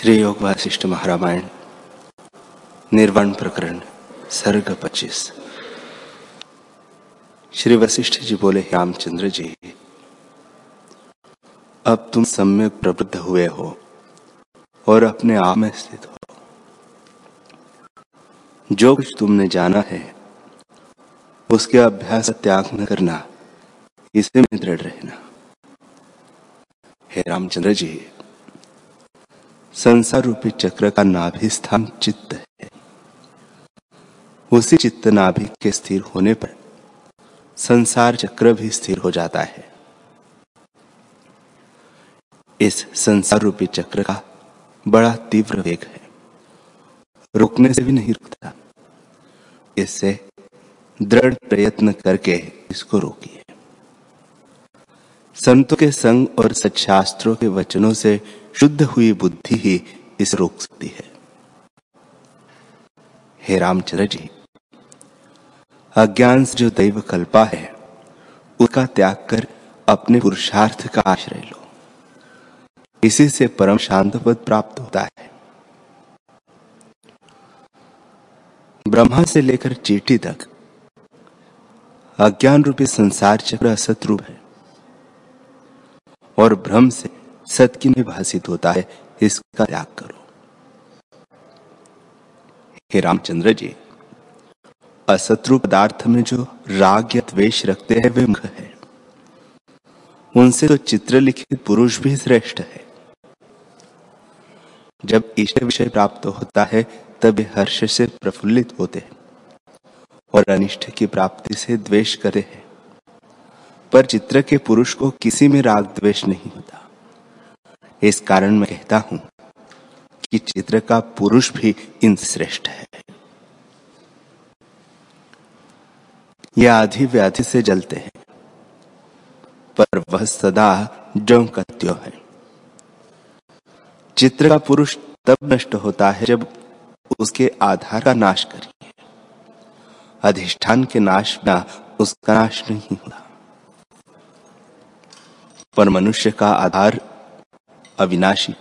श्री योग वासिष्ठ महारामायण, निर्वाण प्रकरण, सर्ग पच्चीस। श्री वशिष्ठ जी बोले, रामचंद्र जी, अब तुम सम्यक प्रबुद्ध हुए हो और अपने आप में स्थित हो। जो कुछ तुमने जाना है, उसके अभ्यास त्याग न करना इसे में दृढ़ रहना। हे रामचंद्र जी संसार रूपी चक्र का नाभि स्थान चित्त है। उसी चित्त नाभि के स्थिर होने पर संसार चक्र भी स्थिर हो जाता है। इस संसार रूपी चक्र का बड़ा तीव्र वेग है। रुकने से भी नहीं रुकता। इससे दृढ़ प्रयत्न करके इसको रोकिए। संतों के संग और सच्छास्त्रों के वचनों से शुद्ध हुई बुद्धि ही इसे रोक सकती है। हे रामचंद्र जी, अज्ञान से जो दैव कल्पा है, उसका त्याग कर अपने पुरुषार्थ का आश्रय लो। इसी से परम शांत पद प्राप्त होता है। ब्रह्मा से लेकर चीटी तक अज्ञान रूपी संसार चक्र असत है और भ्रम से सत्य में भाषित होता है, इसका त्याग करो। हे रामचंद्र जी, अशत्रु पदार्थ में जो राग या द्वेष रखते हैं, वे मुख है। उनसे तो चित्र लिखित पुरुष भी श्रेष्ठ है। जब ईश्वर विषय प्राप्त होता है, तब हर्ष से प्रफुल्लित होते हैं और अनिष्ट की प्राप्ति से द्वेष करते हैं। पर चित्र के पुरुष को किसी में राग द्वेष नहीं होता। इस कारण मैं कहता हूँ कि चित्र का पुरुष भी इन श्रेष्ठ है। यह आधि व्याधि से जलते हैं, पर वह सदा जो है। चित्र का पुरुष तब नष्ट होता है जब उसके आधार का नाश करिए। अधिष्ठान के नाश ना उसका नाश नहीं होता। पर मनुष्य का आधार अविनाशी।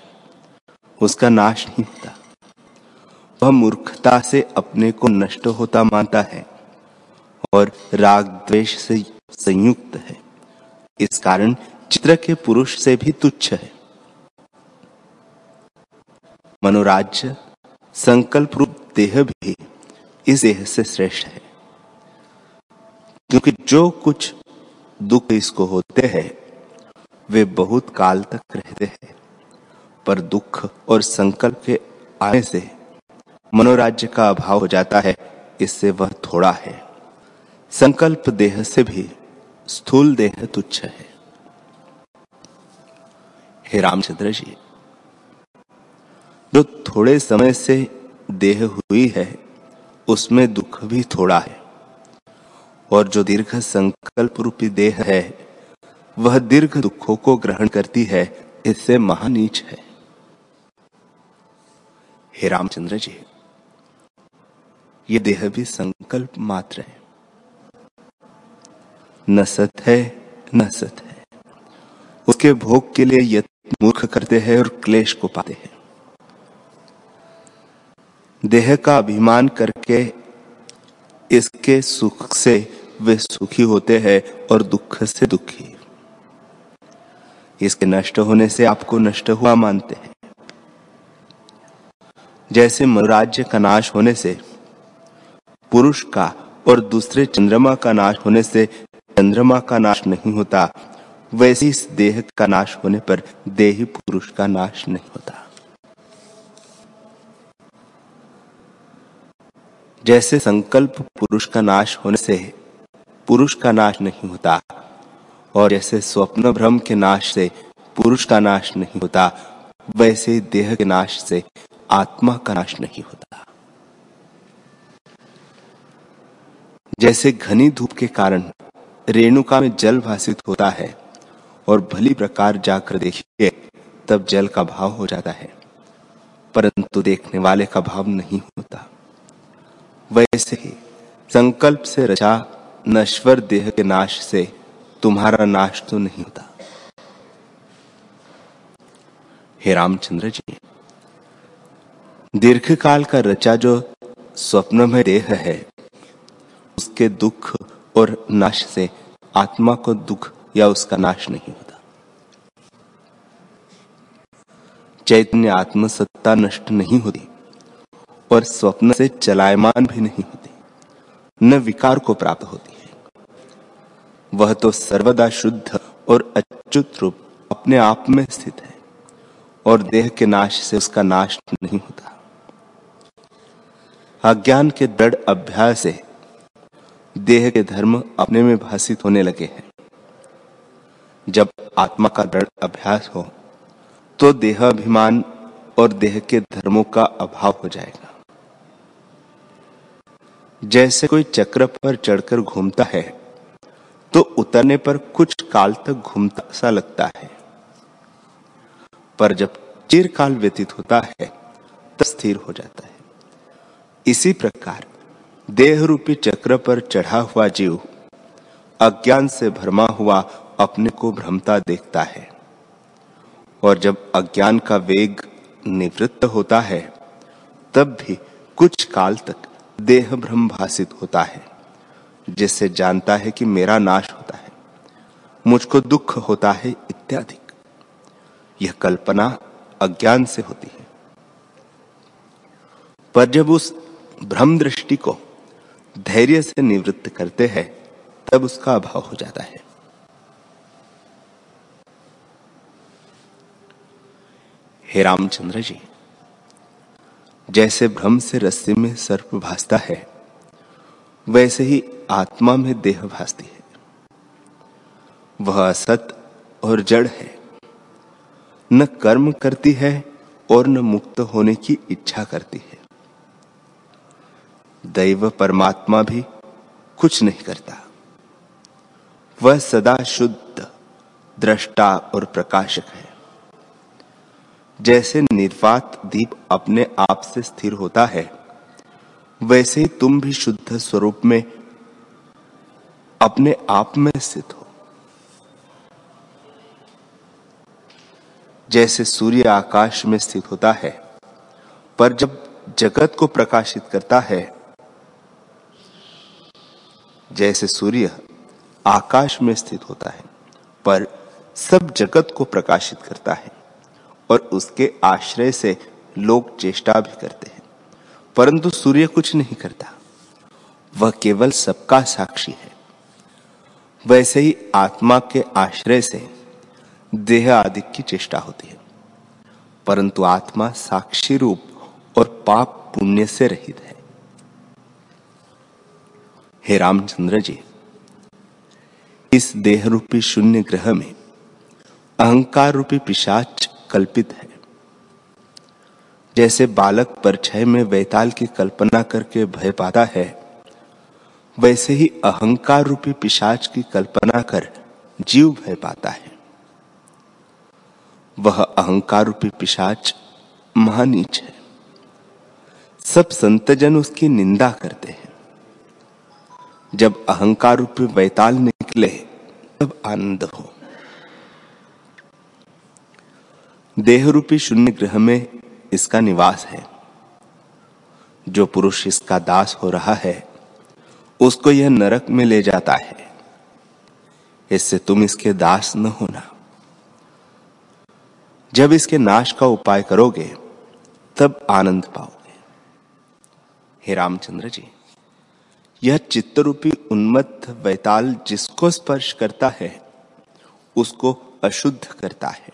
उसका नाश नहीं होता। वह मूर्खता से अपने को नष्ट होता मानता है और राग द्वेष से संयुक्त है। इस कारण चित्र के पुरुष से भी तुच्छ है। मनोराज्य, संकल्प रूप देह भी इस देह से श्रेष्ठ है। क्योंकि जो कुछ दुख इसको होते हैं, वे बहुत काल तक रहते हैं। पर दुख और संकल्प के आने से मनोराज्य का अभाव हो जाता है, इससे वह थोड़ा है। संकल्प देह से भी स्थूल देह तुच्छ है। हे रामचंद्र जी, जो थोड़े समय से देह हुई है, उसमें दुख भी थोड़ा है। और जो दीर्घ संकल्प रूपी देह है, वह दीर्घ दुखों को ग्रहण करती है, इससे महानीच है। हे रामचंद्र जी, ये देह भी संकल्प मात्र है। न सत है, न सत है। उसके भोग के लिए यत्न मूर्ख करते हैं और क्लेश को पाते हैं। देह का अभिमान करके इसके सुख से वे सुखी होते हैं और दुख से दुखी। इसके नष्ट होने से आपको नष्ट हुआ मानते हैं। जैसे मनोराज्य का नाश होने से, पुरुष का और दूसरे चंद्रमा का नाश होने से चंद्रमा का नाश नहीं होता, वैसे इस देह का नाश होने पर देही पुरुष का नाश नहीं होता। जैसे संकल्प पुरुष का नाश होने से पुरुष का नाश नहीं होता, और जैसे स्वप्न भ्रम के नाश से पुरुष का नाश नहीं होता, वैसे देह के नाश से आत्मा का नाश नहीं होता। जैसे घनी धूप के कारण रेणुका में जल भाषित होता है और भली प्रकार जाकर देखिए, तब जल का भाव हो जाता है। परंतु देखने वाले का भाव नहीं होता। वैसे ही संकल्प से रचा नश्वर देह के नाश से तुम्हारा नाश तो नहीं होता। हे रामचंद्र जी दीर्घ काल का रचा जो स्वप्न में देह है, उसके दुख और नाश से आत्मा को दुख या उसका नाश नहीं होता। चैतन्य आत्मसत्ता नष्ट नहीं होती और स्वप्न से चलायमान भी नहीं होती, न विकार को प्राप्त होती है। वह तो सर्वदा शुद्ध और अच्युत रूप अपने आप में स्थित है और देह के नाश से उसका नाश नहीं होता। अज्ञान के दृढ़ अभ्यास से देह के धर्म अपने में भाषित होने लगे हैं। जब आत्मा का दृढ़ अभ्यास हो तो देह अभिमान और देह के धर्मों का अभाव हो जाएगा। जैसे कोई चक्र पर चढ़कर घूमता है तो उतरने पर कुछ काल तक घूमता सा लगता है। पर जब चिरकाल व्यतीत होता है, तब स्थिर हो जाता है। इसी प्रकार देह रूपी चक्र पर चढ़ा हुआ जीव अज्ञान से भरमा हुआ अपने को भ्रमता देखता है। और जब अज्ञान का वेग निवृत्त होता है, तब भी कुछ काल तक देह भ्रम भाषित होता है, जिससे जानता है कि मेरा नाश होता है, मुझको दुख होता है इत्यादि। यह कल्पना अज्ञान से होती है। पर जब उस भ्रम दृष्टि को धैर्य से निवृत्त करते हैं, तब उसका अभाव हो जाता है। हे रामचंद्र जी, जैसे भ्रम से रस्सी में सर्प भासता है, वैसे ही आत्मा में देह भासती है। वह असत और जड़ है। न कर्म करती है और न मुक्त होने की इच्छा करती है। दैव परमात्मा भी कुछ नहीं करता। वह सदा शुद्ध, दृष्टा और प्रकाशक है। जैसे निर्वात दीप अपने आप से स्थिर होता है, वैसे ही तुम भी शुद्ध स्वरूप में अपने आप में स्थित हो। जैसे सूर्य आकाश में स्थित होता है, पर जब जगत को प्रकाशित करता है जैसे सूर्य आकाश में स्थित होता है, पर सब जगत को प्रकाशित करता है और उसके आश्रय से लोग चेष्टा भी करते हैं। परंतु सूर्य कुछ नहीं करता। वह केवल सबका साक्षी है। वैसे ही आत्मा के आश्रय से देह आदि की चेष्टा होती है, परंतु आत्मा साक्षी रूप और पाप पुण्य से रहित है। हे रामचंद्र जी, इस देह रूपी शून्य ग्रह में अहंकार रूपी पिशाच कल्पित है। जैसे बालक परछाई में वैताल की कल्पना करके भय पाता है, वैसे ही अहंकार रूपी पिशाच की कल्पना कर जीव भय पाता है। वह अहंकार रूपी पिशाच महानीच है। सब संतजन उसकी निंदा करते हैं। जब अहंकार रूपी वैताल निकले, तब आनंद हो। देह रूपी शून्य ग्रह में इसका निवास है। जो पुरुष इसका दास हो रहा है, उसको यह नरक में ले जाता है। इससे तुम इसके दास न होना। जब इसके नाश का उपाय करोगे, तब आनंद पाओगे। हे रामचंद्र जी। यह चित्तरूपी उन्मत्त वैताल जिसको स्पर्श करता है, उसको अशुद्ध करता है।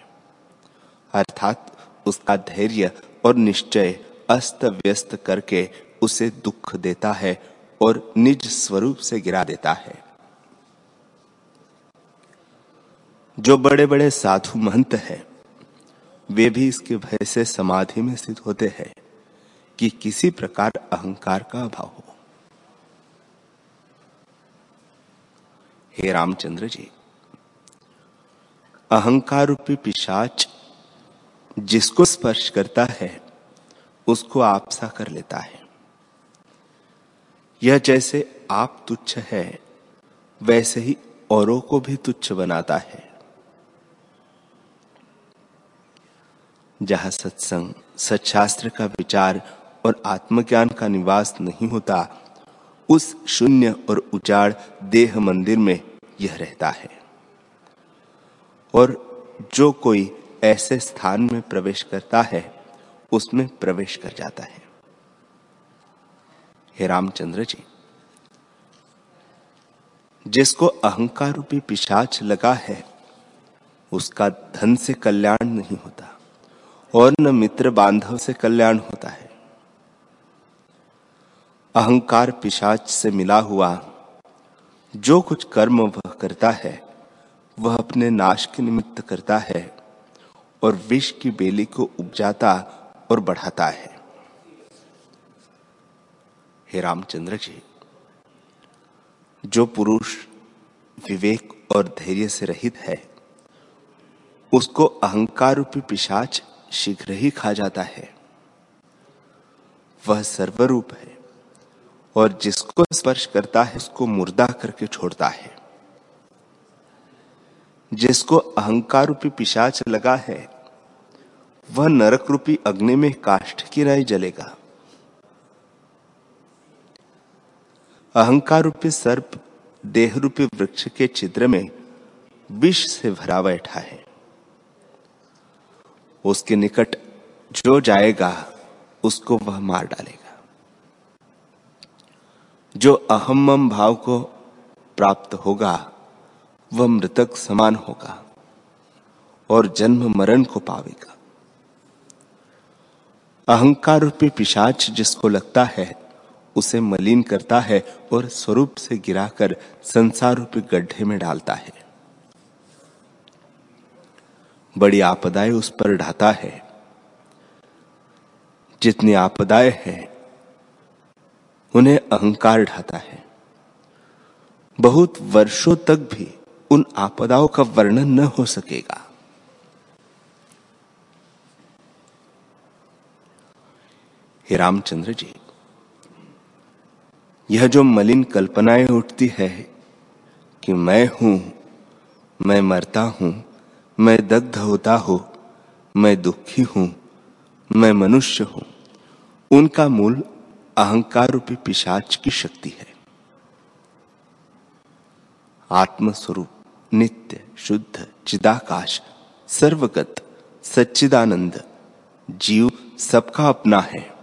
अर्थात उसका धैर्य और निश्चय अस्त व्यस्त करके उसे दुख देता है और निज स्वरूप से गिरा देता है। जो बड़े बड़े साधु महंत हैं, वे भी इसके भय से समाधि में स्थित होते हैं कि किसी प्रकार अहंकार का अभाव हो। हे रामचंद्र जी अहंकार रूपी पिशाच जिसको स्पर्श करता है, उसको आपसा कर लेता है। यह जैसे आप तुच्छ है, वैसे ही औरों को भी तुच्छ बनाता है। जहाँ सत्संग सच्छास्त्र का विचार और आत्मज्ञान का निवास नहीं होता उस शून्य और उजाड़ देह मंदिर में यह रहता है। और जो कोई ऐसे स्थान में प्रवेश करता है, उसमें प्रवेश कर जाता है। हे रामचंद्र जी, जिसको अहंकार रूपी पिशाच लगा है, उसका धन से कल्याण नहीं होता, और न मित्र बांधव से कल्याण होता है। अहंकार पिशाच से मिला हुआ। जो कुछ कर्म वह करता है, वह अपने नाश के निमित्त करता है और विष की बेली को उपजाता और बढ़ाता है। हे रामचंद्र जी, जो पुरुष विवेक और धैर्य से रहित है, उसको अहंकार रूपी पिशाच शीघ्र ही खा जाता है। वह सर्वरूप है। और जिसको स्पर्श करता है, उसको मुर्दा करके छोड़ता है। जिसको अहंकार रूपी पिशाच लगा है, वह नरक रूपी अग्नि में काष्ठ की राय जलेगा। अहंकार रूपी सर्प देह रूपी वृक्ष के छिद्र में विष से भरा बैठा है। उसके निकट जो जाएगा, उसको वह मार डालेगा। जो अहम भाव को प्राप्त होगा, वह मृतक समान होगा और जन्म मरण को पावेगा। अहंकार रूपी पिशाच जिसको लगता है, उसे मलिन करता है और स्वरूप से गिराकर संसार रूपी गड्ढे में डालता है। बड़ी आपदाएँ उस पर ढाता है। जितनी आपदाएँ हैं उन्हें अहंकार ढाता है। बहुत वर्षों तक भी उन आपदाओं का वर्णन न हो सकेगा। हे रामचंद्र जी, यह जो मलिन कल्पनाएँ उठती है कि मैं हूँ, मैं मरता हूँ, मैं दग्ध होता हूँ, मैं दुखी हूँ, मैं मनुष्य हूँ, उनका मूल अहंकार रूपी पिशाच की शक्ति है। आत्मस्वरूप, नित्य, शुद्ध, चिदाकाश, सर्वगत, सच्चिदानंद, जीव सबका अपना है।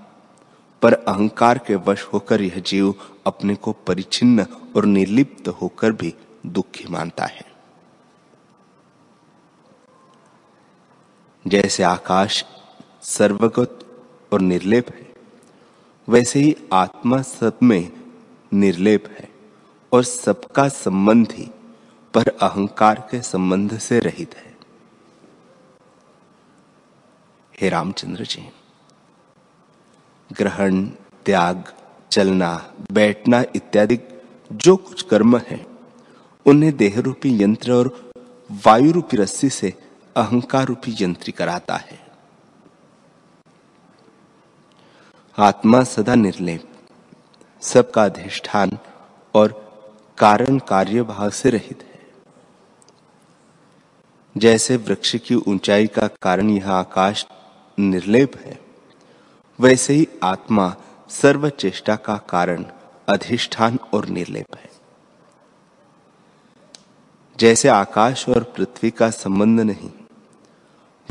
पर अहंकार के वश होकर यह जीव अपने को परिचिन्न और निर्लिप्त होकर भी दुखी मानता है। जैसे आकाश सर्वगत और निर्लेप है वैसे ही आत्मा सब में निर्लेप है और सबका संबंध ही पर अहंकार के संबंध से रहित है। हे रामचंद्र जी, ग्रहण, त्याग, चलना, बैठना इत्यादि जो कुछ कर्म है, उन्हें देह रूपी यंत्र और वायु रूपी रस्सी से अहंकार रूपी यंत्री कराता है। आत्मा सदा निर्लेप, सबका अधिष्ठान और कारण कार्य भाव से रहित है। जैसे वृक्ष की ऊंचाई का कारण यह आकाश निर्लेप है, वैसे ही आत्मा सर्व चेष्टा का कारण अधिष्ठान और निर्लेप है। जैसे आकाश और पृथ्वी का संबंध नहीं,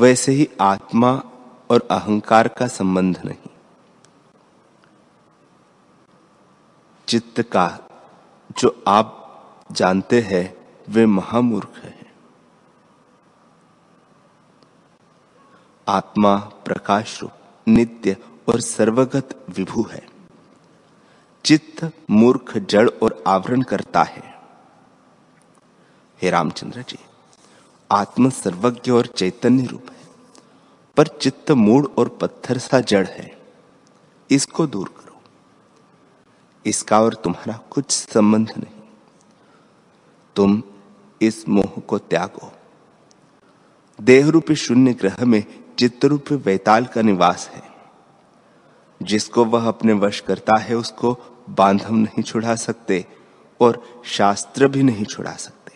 वैसे ही आत्मा और अहंकार का संबंध नहीं। चित्त का जो आप जानते हैं, वे महामूर्ख है। आत्मा प्रकाश रूप नित्य और सर्वगत विभु है। चित्त मूर्ख, जड़ और आवरण करता है। हे रामचंद्र जी, आत्मा सर्वज्ञ और चैतन्य रूप है, पर चित्त मूड और पत्थर सा जड़ है। इसको दूर कर इसका और तुम्हारा कुछ संबंध नहीं। तुम इस मोह को त्यागो। देह रूपी शून्य ग्रह में चित्त रूपी वैताल का निवास है। जिसको वह अपने वश करता है, उसको बांधव नहीं छुड़ा सकते और शास्त्र भी नहीं छुड़ा सकते।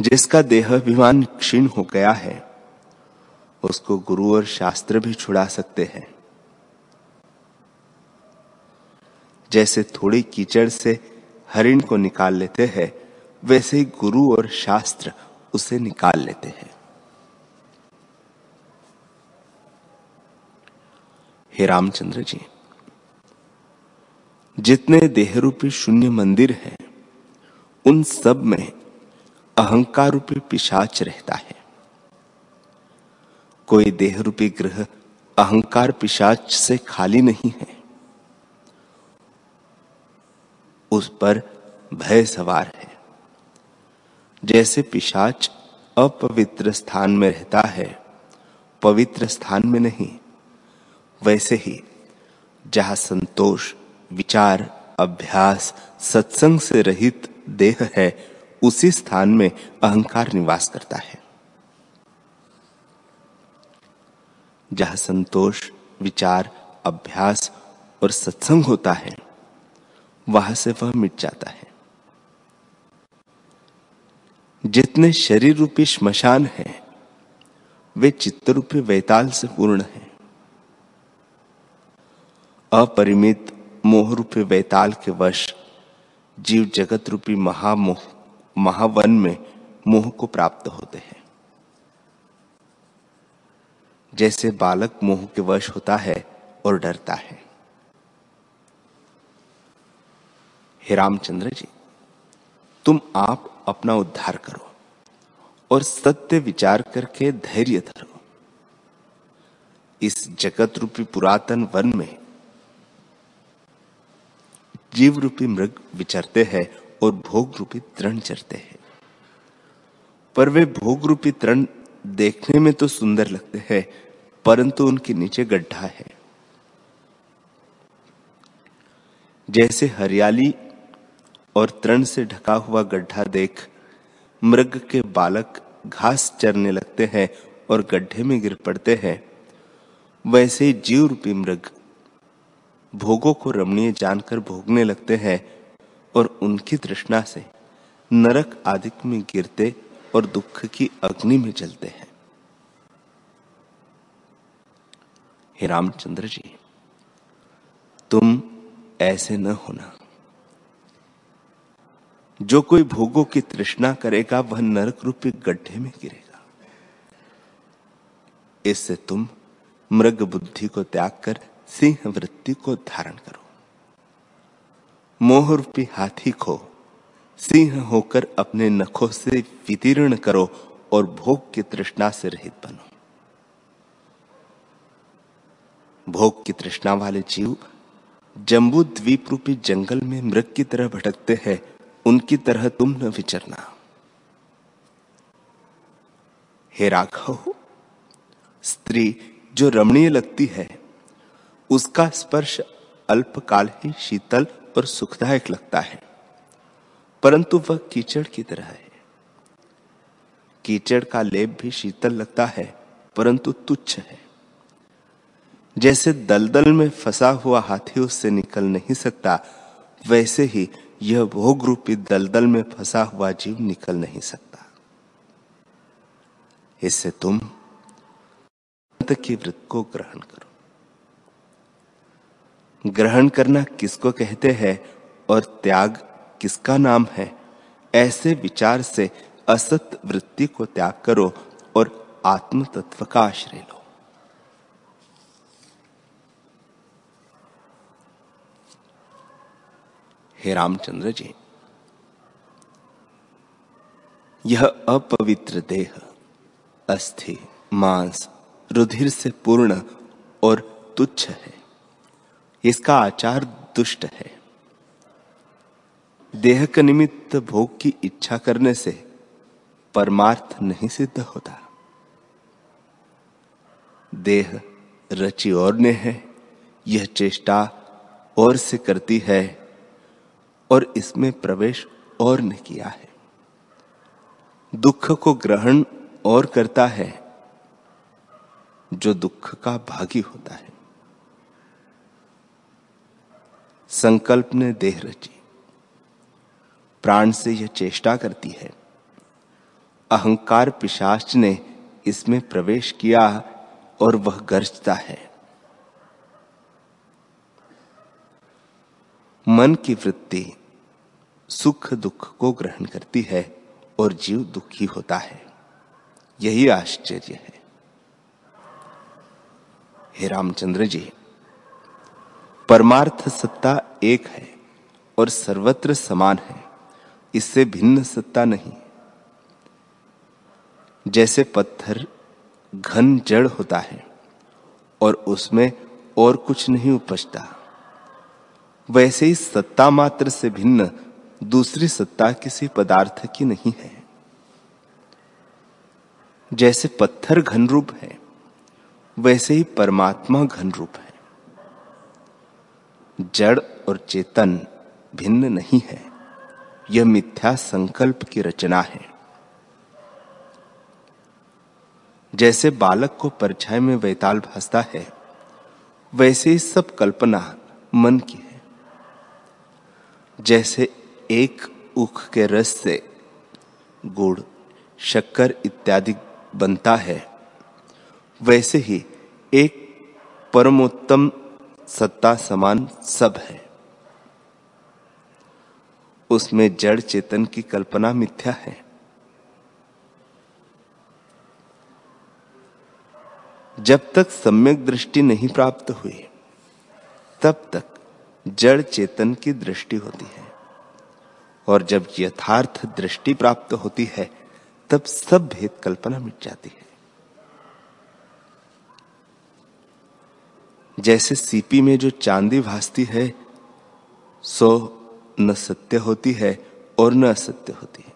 जिसका देह अभिमान क्षीण हो गया है, उसको गुरु और शास्त्र भी छुड़ा सकते हैं। जैसे थोड़ी कीचड़ से हरिण को निकाल लेते हैं, वैसे ही गुरु और शास्त्र उसे निकाल लेते हैं। हे रामचंद्र जी, जितने देहरूपी शून्य मंदिर हैं, उन सब में अहंकार रूपी पिशाच रहता है। कोई देह रूपी ग्रह अहंकार पिशाच से खाली नहीं है। उस पर भय सवार है। जैसे पिशाच अपवित्र स्थान में रहता है, पवित्र स्थान में नहीं, वैसे ही जहाँ संतोष, विचार, अभ्यास, सत्संग से रहित देह है, उसी स्थान में अहंकार निवास करता है। जहाँ संतोष, विचार, अभ्यास और सत्संग होता है वहाँ से वह मिट जाता है। जितने शरीर रूपी श्मशान हैं, वे चित्त रूपी वैताल से पूर्ण हैं। अपरिमित मोह रूपी वैताल के वश जीव जगत रूपी महामोह, महावन में मोह को प्राप्त होते हैं। जैसे बालक मोह के वश होता है और डरता है। हे रामचंद्र जी, तुम आप अपना उद्धार करो और सत्य विचार करके धैर्य धरो। इस जगत रूपी पुरातन वन में जीव रूपी मृग विचरते हैं और भोग रूपी तृण चरते हैं। पर वे भोग रूपी तृण देखने में तो सुंदर लगते हैं, परंतु उनके नीचे गड्ढा है। जैसे हरियाली और तृण से ढका हुआ गड्ढा देख मृग के बालक घास चरने लगते हैं और गड्ढे में गिर पड़ते हैं। वैसे जीव रूपी मृग भोगों को रमणीय जानकर भोगने लगते हैं और उनकी तृष्णा से नरक आदि में गिरते और दुख की अग्नि में जलते हैं। हे रामचंद्र जी, तुम ऐसे न होना। जो कोई भोगों की तृष्णा करेगा, वह नरक रूपी गड्ढे में गिरेगा। इससे तुम मृग बुद्धि को त्याग कर, सिंह वृत्ति को धारण करो। मोह रूपी हाथी को सिंह होकर अपने नखों से वितीर्ण करो और भोग की तृष्णा से रहित बनो। भोग की तृष्णा वाले जीव जम्बू द्वीप रूपी जंगल में मृग की तरह भटकते हैं उनकी तरह तुम न विचरना। हे राघव, स्त्री जो रमणीय लगती है, उसका स्पर्श अल्पकाल ही शीतल और सुखदायक लगता है। परंतु वह कीचड़ की तरह है। कीचड़ का लेप भी शीतल लगता है, परंतु तुच्छ है। जैसे दलदल में फंसा हुआ हाथी उससे निकल नहीं सकता, वैसे ही यह भोग रूपी दलदल में फंसा हुआ जीव निकल नहीं सकता। इससे तुम की वृत्त को ग्रहण करो। ग्रहण करना किसको कहते हैं और त्याग किसका नाम है? ऐसे विचार से असत वृत्ति को त्याग करो और आत्म तत्व का आश्रय लो। हे रामचंद्र जी, यह अपवित्र देह, अस्थि, मांस, रुधिर से पूर्ण और तुच्छ है। इसका आचार दुष्ट है। देह के निमित्त भोग की इच्छा करने से परमार्थ नहीं सिद्ध होता। देह रची और ने है यह चेष्टा और से करती है और इसमें प्रवेश और ने किया है। दुख को ग्रहण और करता है, जो दुख का भागी होता है। संकल्प ने देह रची। प्राण से यह चेष्टा करती है। अहंकार पिशाच ने इसमें प्रवेश किया और वह गरजता है। मन की वृत्ति सुख दुख को ग्रहण करती है और जीव दुखी होता है। यही आश्चर्य है। हे रामचंद्र जी, परमार्थ सत्ता एक है और सर्वत्र समान है। इससे भिन्न सत्ता नहीं। जैसे पत्थर, घन जड़ होता है और उसमें और कुछ नहीं उपजता। वैसे ही सत्ता मात्र से भिन्न दूसरी सत्ता किसी पदार्थ की नहीं है। जैसे पत्थर घन रूप है, वैसे ही परमात्मा घन रूप है। जड़ और चेतन भिन्न नहीं है, यह मिथ्या संकल्प की रचना है। जैसे बालक को परछाई में वैताल भासता है, वैसे ही सब कल्पना मन की है। जैसे एक उख के रस से गुड़, शक्कर इत्यादि बनता है। वैसे ही एक परमोत्तम सत्ता समान सब है। उसमें जड़ चेतन की कल्पना मिथ्या है। जब तक सम्यक दृष्टि नहीं प्राप्त हुई, तब तक जड़ चेतन की दृष्टि होती है। और जब यथार्थ दृष्टि प्राप्त होती है, तब सब भेद कल्पना मिट जाती है। जैसे सीपी में जो चांदी भासती है, सो न सत्य होती है और न असत्य होती है।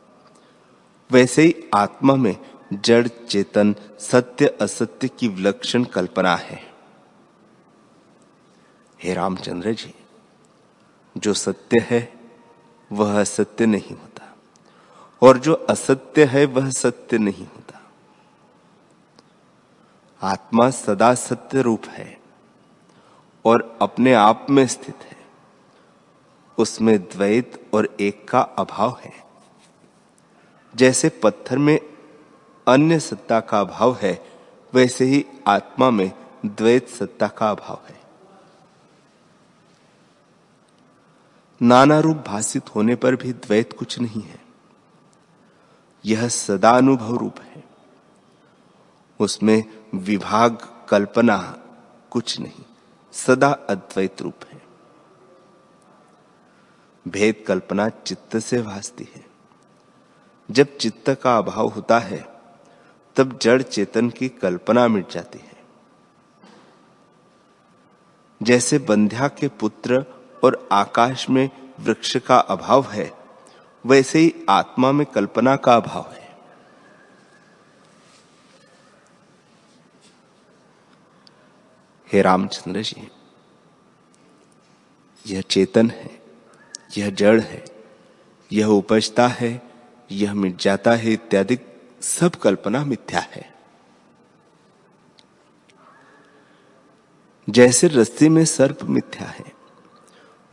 वैसे ही आत्मा में जड़, चेतन, सत्य, असत्य की विलक्षण कल्पना है। हे रामचंद्र जी, जो सत्य है वह असत्य नहीं होता। और जो असत्य है, वह सत्य नहीं होता। आत्मा सदा सत्य रूप है और अपने आप में स्थित है। उसमें द्वैत और एक का अभाव है। जैसे पत्थर में अन्य सत्ता का अभाव है, वैसे ही आत्मा में द्वैत सत्ता का अभाव है। नाना रूप भाषित होने पर भी द्वैत कुछ नहीं है। यह सदा अनुभव रूप है। उसमें विभाग कल्पना कुछ नहीं, सदा अद्वैत रूप है। भेद कल्पना चित्त से भासती है। जब चित्त का अभाव होता है, तब जड़ चेतन की कल्पना मिट जाती है। जैसे बंध्या के पुत्र और आकाश में वृक्ष का अभाव है, वैसे ही आत्मा में कल्पना का अभाव है। हे रामचंद्र जी, यह चेतन है, यह जड़ है, यह उपजता है, यह मिट जाता है इत्यादि सब कल्पना मिथ्या है। जैसे रस्सी में सर्प मिथ्या है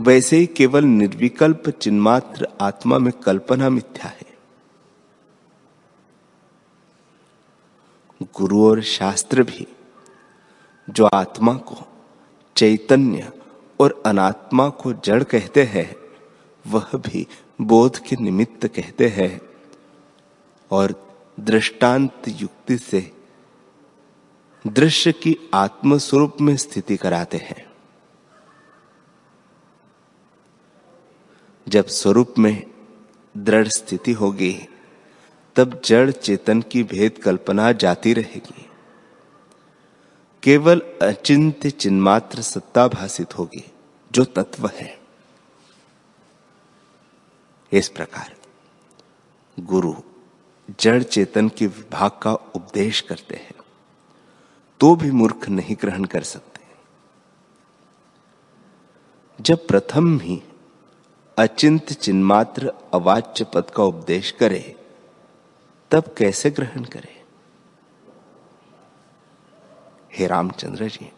वैसे ही केवल निर्विकल्प चिन्मात्र आत्मा में कल्पना मिथ्या है। गुरु और शास्त्र भी, जो आत्मा को चैतन्य और अनात्मा को जड़ कहते हैं, वह भी बोध के निमित्त कहते हैं और दृष्टांत युक्ति से दृश्य की आत्म स्वरूप में स्थिति कराते हैं। जब स्वरूप में दृढ़ स्थिति होगी, तब जड़ चेतन की भेद कल्पना जाती रहेगी। केवल अचिंत्य चिन्मात्र सत्ता भाषित होगी, जो तत्व है। इस प्रकार गुरु जड़ चेतन के विभाग का उपदेश करते हैं तो भी मूर्ख नहीं ग्रहण कर सकते। जब प्रथम ही अचिंत चिन्मात्र अवाच्य पद का उपदेश करे, तब कैसे ग्रहण करे? हे रामचंद्र जी,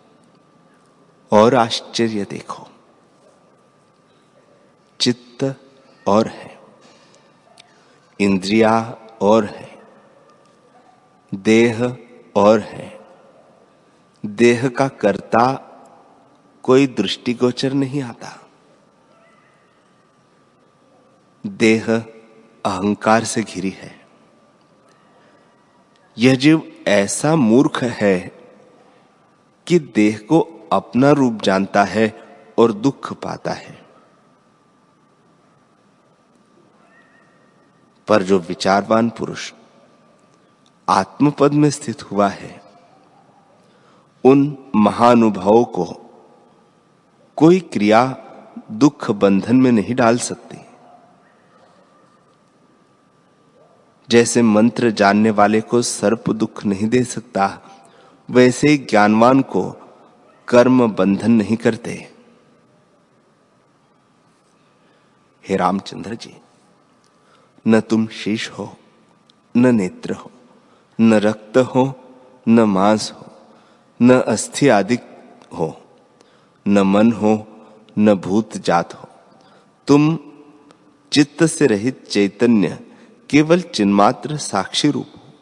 और आश्चर्य देखो। चित्त और है, इंद्रिया और है, देह और है। देह का कर्ता कोई दृष्टिगोचर नहीं आता। देह अहंकार से घिरी है। यह जीव ऐसा मूर्ख है कि देह को अपना रूप जानता है और दुख पाता है। पर जो विचारवान पुरुष आत्मपद में स्थित हुआ है, उन महानुभावों को कोई क्रिया दुख बंधन में नहीं डाल सकती। जैसे मंत्र जानने वाले को सर्प दुख नहीं दे सकता, वैसे ज्ञानवान को कर्म बंधन नहीं करते। हे रामचंद्र जी, न तुम शीश हो, न नेत्र हो, न रक्त हो, न मांस हो, न अस्थि आदि हो, न मन हो, न भूत जात हो। तुम चित्त से रहित चैतन्य केवल चिन्मात्र साक्षी रूप हो।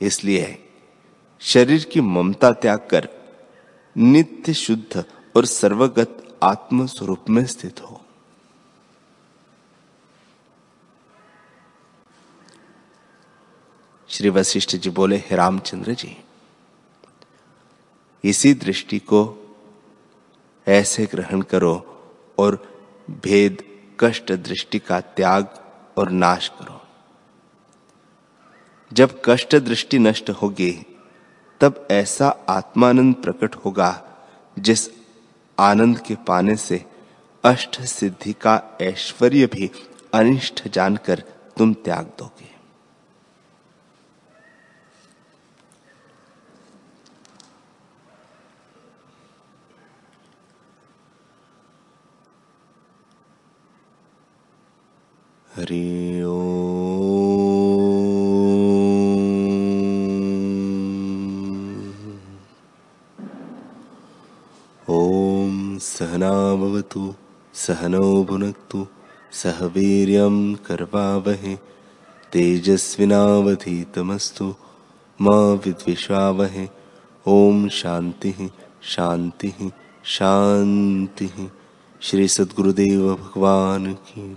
इसलिए शरीर की ममता त्याग कर नित्य शुद्ध और सर्वगत आत्म स्वरूप में स्थित हो। श्री वशिष्ठ जी बोले, हे रामचंद्र जी, इसी दृष्टि को ऐसे ग्रहण करो और भेद कष्ट दृष्टि का त्याग और नाश करो। जब कष्ट दृष्टि नष्ट होगी, तब ऐसा आत्मानंद प्रकट होगा, जिस आनंद के पाने से अष्ट सिद्धि का ऐश्वर्य भी अनिष्ट जानकर तुम त्याग दोगे। हरि ओ ॐ सहनावतु सहनौ भुनक्तु, सह वीर्यं तेजस्विनावधीतमस्तु, मा विद्विषावहे। ॐ शान्तिः शान्तिः श्री सद्गुरुदेव भगवान की